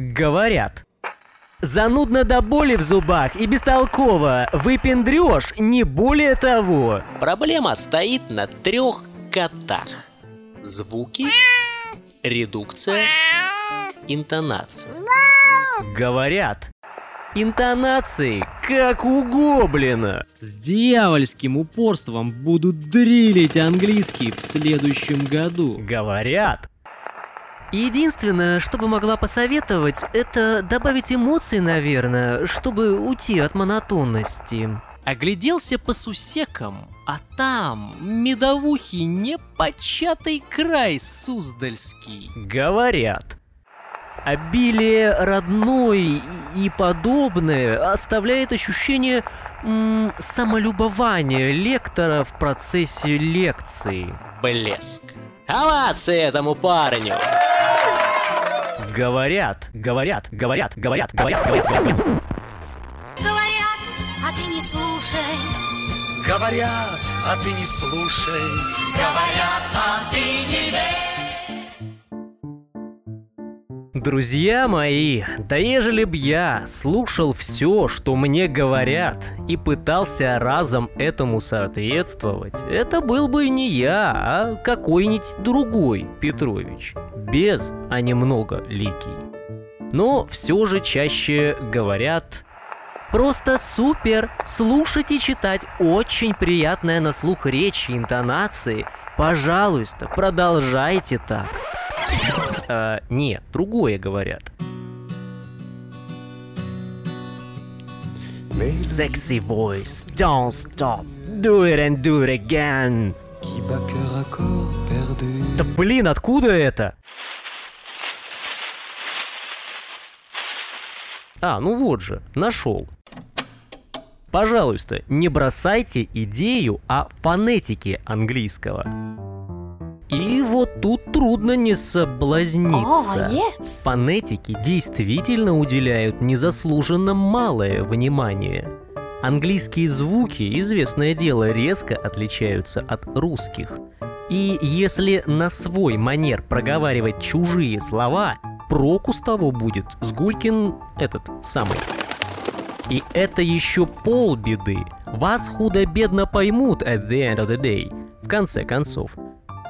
Говорят. Занудно до боли в зубах и бестолково. Выпендрешь не более того. Проблема стоит на трех котах. Звуки, редукция, интонация. Говорят. Интонации, как у гоблина. С дьявольским упорством будут дрилить английский в следующем году. Говорят. Единственное, что бы могла посоветовать, это добавить эмоций, наверное, чтобы уйти от монотонности. Огляделся по сусекам, а там медовухи непочатый край Суздальский. Говорят. Обилие родной и подобное оставляет ощущение м, самолюбования лектора в процессе лекции. Блеск. Овации этому парню! Говорят, говорят, говорят, говорят, говорят, говорят, говорят. Говорят, а ты не слушай. Говорят, а ты не слушай. Говорят, а ты не верь. Друзья мои, да ежели б я слушал все, что мне говорят, и пытался разом этому соответствовать, это был бы не я, а какой-нибудь другой Петрович, без, а немного ликий. Но все же чаще говорят Просто супер! Слушать и читать очень приятная на слух речь и интонации. Пожалуйста, продолжайте так. А, не, другое говорят. Sexy voice, don't stop, do it and do it again. Да блин, откуда это? А, ну вот же, нашел. Пожалуйста, не бросайте идею о фонетике английского. И вот тут трудно не соблазниться. О, yes. Фонетики действительно уделяют незаслуженно малое внимание. Английские звуки, известное дело, резко отличаются от русских. И если на свой манер проговаривать чужие слова, проку с того будет с Гулькин этот самый. И это еще полбеды. Вас худо-бедно поймут at the end of the day. В конце концов.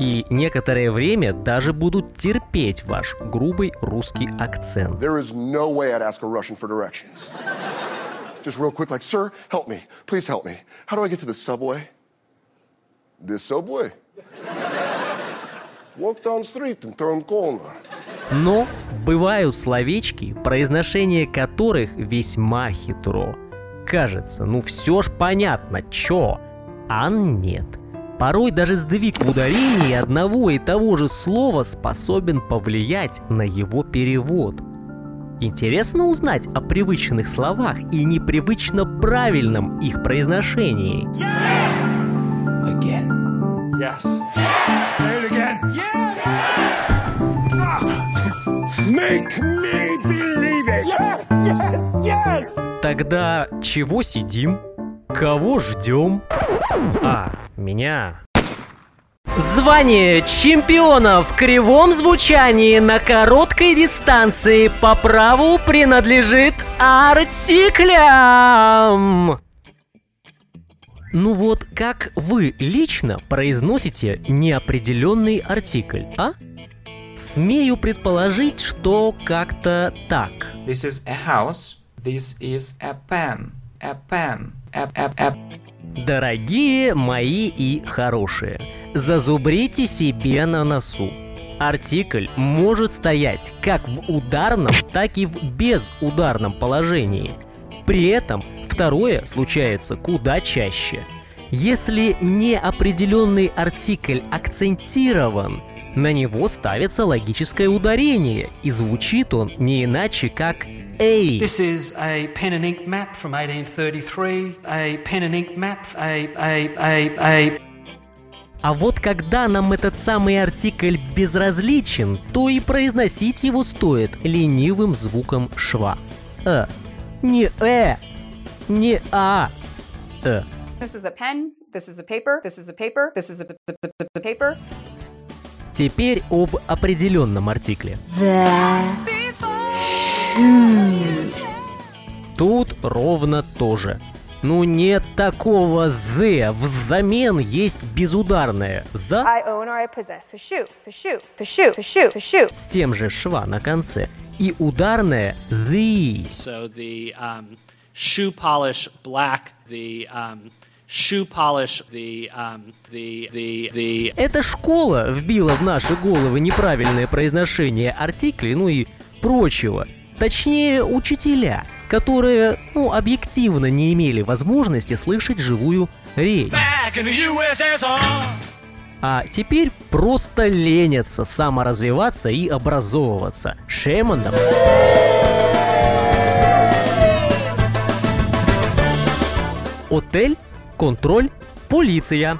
И некоторое время даже будут терпеть ваш грубый русский акцент. There is no way I'd ask a Russian for directions. Just real quick, like, sir, help me. Please help me. How do I get to the subway? This subway? Walk down the street and turn corner. Но бывают словечки, произношение которых весьма хитро. Кажется, ну все ж понятно, чё, а нет. Порой даже сдвиг в ударении одного и того же слова способен повлиять на его перевод. Интересно узнать о привычных словах и непривычно правильном их произношении. Again. Yes. Say it again. Yes. Make me believe it. Yes, yes, yes. Тогда чего сидим? Кого ждем? А, меня. Звание чемпиона в кривом звучании на короткой дистанции по праву принадлежит артиклям. Ну вот, как вы лично произносите неопределенный артикль, а? Смею предположить, что как-то так. This is a house. This is a pen. A pen. A, a, a. Дорогие мои и хорошие, зазубрите себе на носу. Артикль может стоять как в ударном, так и в безударном положении. При этом второе случается куда чаще. Если неопределенный артикль акцентирован, на него ставится логическое ударение, и звучит он не иначе как «эй». This is a pen and ink map from 1833. A pen and ink map, a, a, a, a А вот когда нам этот самый артикль безразличен, то и произносить его стоит ленивым звуком шва. Э. Не э. Не а. Э. This is a pen. This is a paper. This is a paper. This is a paper. Теперь об определенном артикле. Тут ровно то же. Ну нет такого «the», взамен есть безударное «the» I own or I possess a shoe, the shoe, the shoe, the shoe, the shoe. с тем же «шва» на конце и ударное «the». So the um, shoe polish black, the um, shoe polish, the um, the the the. Эта школа вбила в наши головы неправильное произношение артиклей, ну и прочего. Точнее, учителя, которые, ну, объективно не имели возможности слышать живую речь. А теперь просто ленятся саморазвиваться и образовываться. Them. Отель, контроль, полиция.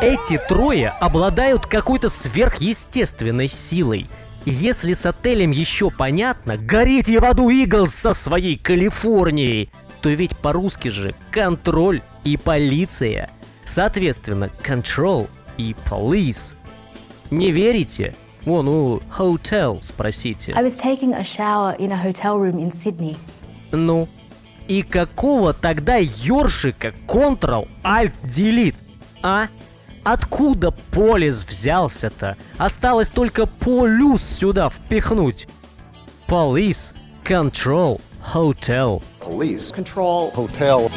Эти трое обладают какой-то сверхъестественной силой. Если с отелем еще понятно, горите в аду Иглс со своей Калифорнией, то ведь по-русски же контроль и полиция. Соответственно, control и police. Не верите? Вон у hotel спросите. I was taking a shower in a hotel room in Sydney. Ну, и какого тогда ёршика Ctrl-Alt-Delete, а? Откуда полис взялся-то? Осталось только полюс сюда впихнуть. Police, Control, Hotel. Police. Control. Hotel.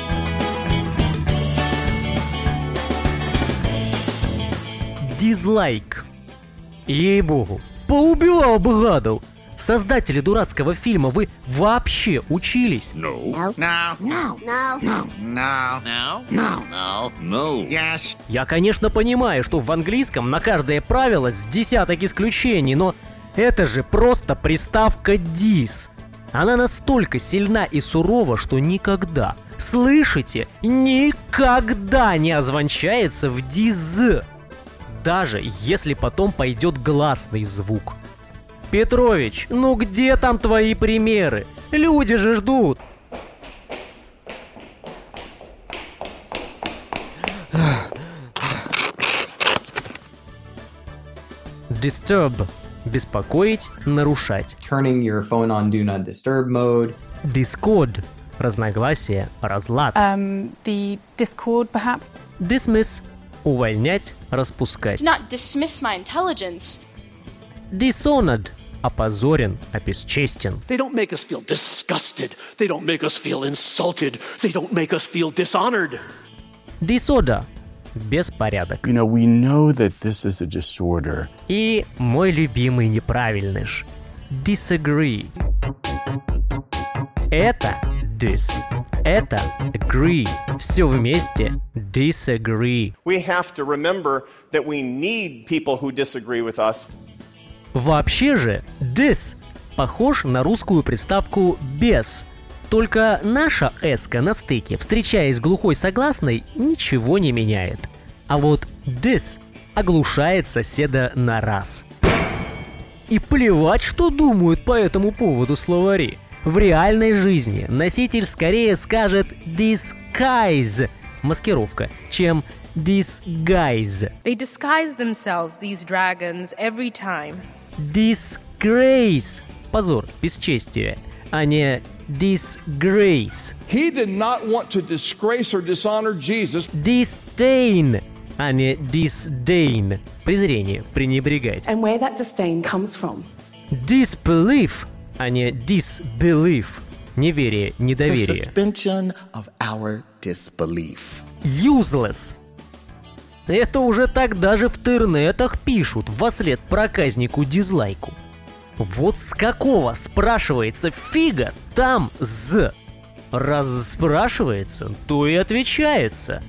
Дизлайк. Ей-богу, поубивал бы гадов. Создатели дурацкого фильма, вы вообще учились? No. No. No. No. No. No. No. No. No. Yes. Я, конечно, понимаю, что в английском на каждое правило с десяток исключений, но это же просто приставка «dis». Она настолько сильна и сурова, что никогда, слышите, никогда не озвончается в «диз». Даже если потом пойдет гласный звук. Петрович, ну где там твои примеры? Люди же ждут. Disturb – беспокоить, нарушать. turning your phone on do not disturb mode. Discord – разногласие, разлад. Um, the discord, perhaps? Dismiss – увольнять, распускать. Do not dismiss my intelligence. Dishonored – опозорен, обесчестен. They don't make us feel disgusted. They don't make us feel insulted. They don't make us feel dishonored. Disorder – беспорядок. You know, we know that this is a disorder. И мой любимый неправильный ж – disagree. Это dis, это agree. Все вместе disagree. We have to remember that we need people who disagree with us. Вообще же dis похож на русскую приставку без. Только наша эска на стыке, встречаясь с глухой согласной, ничего не меняет. А вот dis оглушает соседа на раз. И плевать, что думают по этому поводу словари. В реальной жизни носитель скорее скажет disguise – маскировка, чем disguise. They disguise themselves, these dragons, every time. Disgrace – позор, бесчестие, а не disgrace. He did not want to disgrace or dishonor Jesus. Disdain, а не disdain. Презрение, пренебрегать. And where that disdain comes from. Disbelief, а не disbelief. Неверие, The недоверие. suspension of our disbelief. Useless. Это уже так даже в интернетах пишут во след проказнику дизлайку. Вот с какого, спрашивается, фига там «з»? Раз спрашивается, то и отвечается.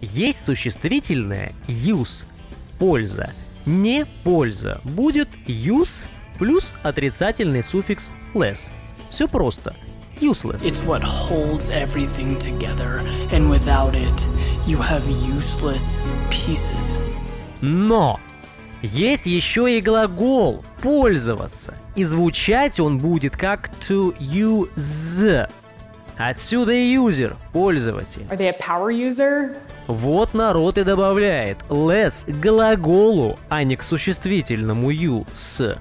Есть существительное «use» – польза. Не польза будет «use» плюс отрицательный суффикс «less». Все просто. Useless. It's what holds everything together, and without it, you have useless pieces. Но есть еще и глагол «пользоваться», и звучать он будет как to use. Отсюда и юзер, пользователь. Are they a power user? Вот народ и добавляет less к глаголу, а не к существительному you с.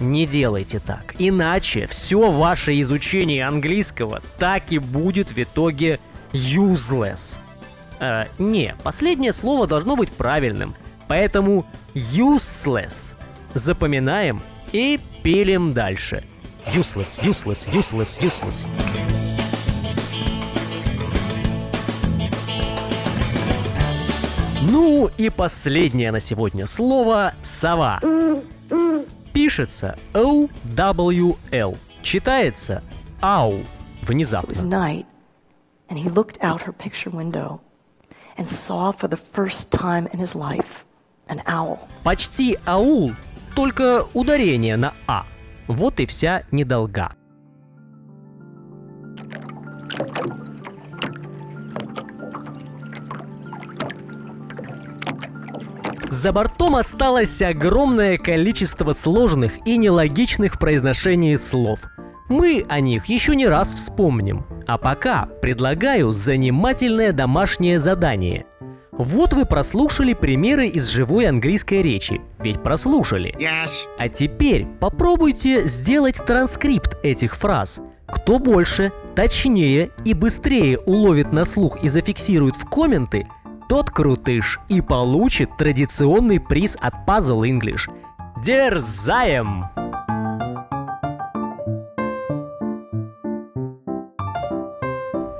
Не делайте так, иначе все ваше изучение английского так и будет в итоге useless. Э, не, последнее слово должно быть правильным, поэтому useless. Запоминаем и пилим дальше. Useless, useless, useless, useless. Ну и последнее на сегодня слово «сова». Пишется O-W-L. Читается «ау» внезапно. It was night, and he looked out her picture window and saw for the first time in his life an owl. Почти аул, только ударение на «а». Вот и вся недолга. За бортом осталось огромное количество сложных и нелогичных в произношении слов. Мы о них еще не раз вспомним. А пока предлагаю занимательное домашнее задание. Вот вы прослушали примеры из живой английской речи, ведь прослушали. Yes. А теперь попробуйте сделать транскрипт этих фраз. Кто больше, точнее и быстрее уловит на слух и зафиксирует в комменты, тот крутыш и получит традиционный приз от Puzzle English. Дерзаем!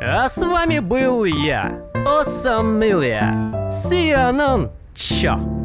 А с вами был я, Осамилия. Anon. Чё?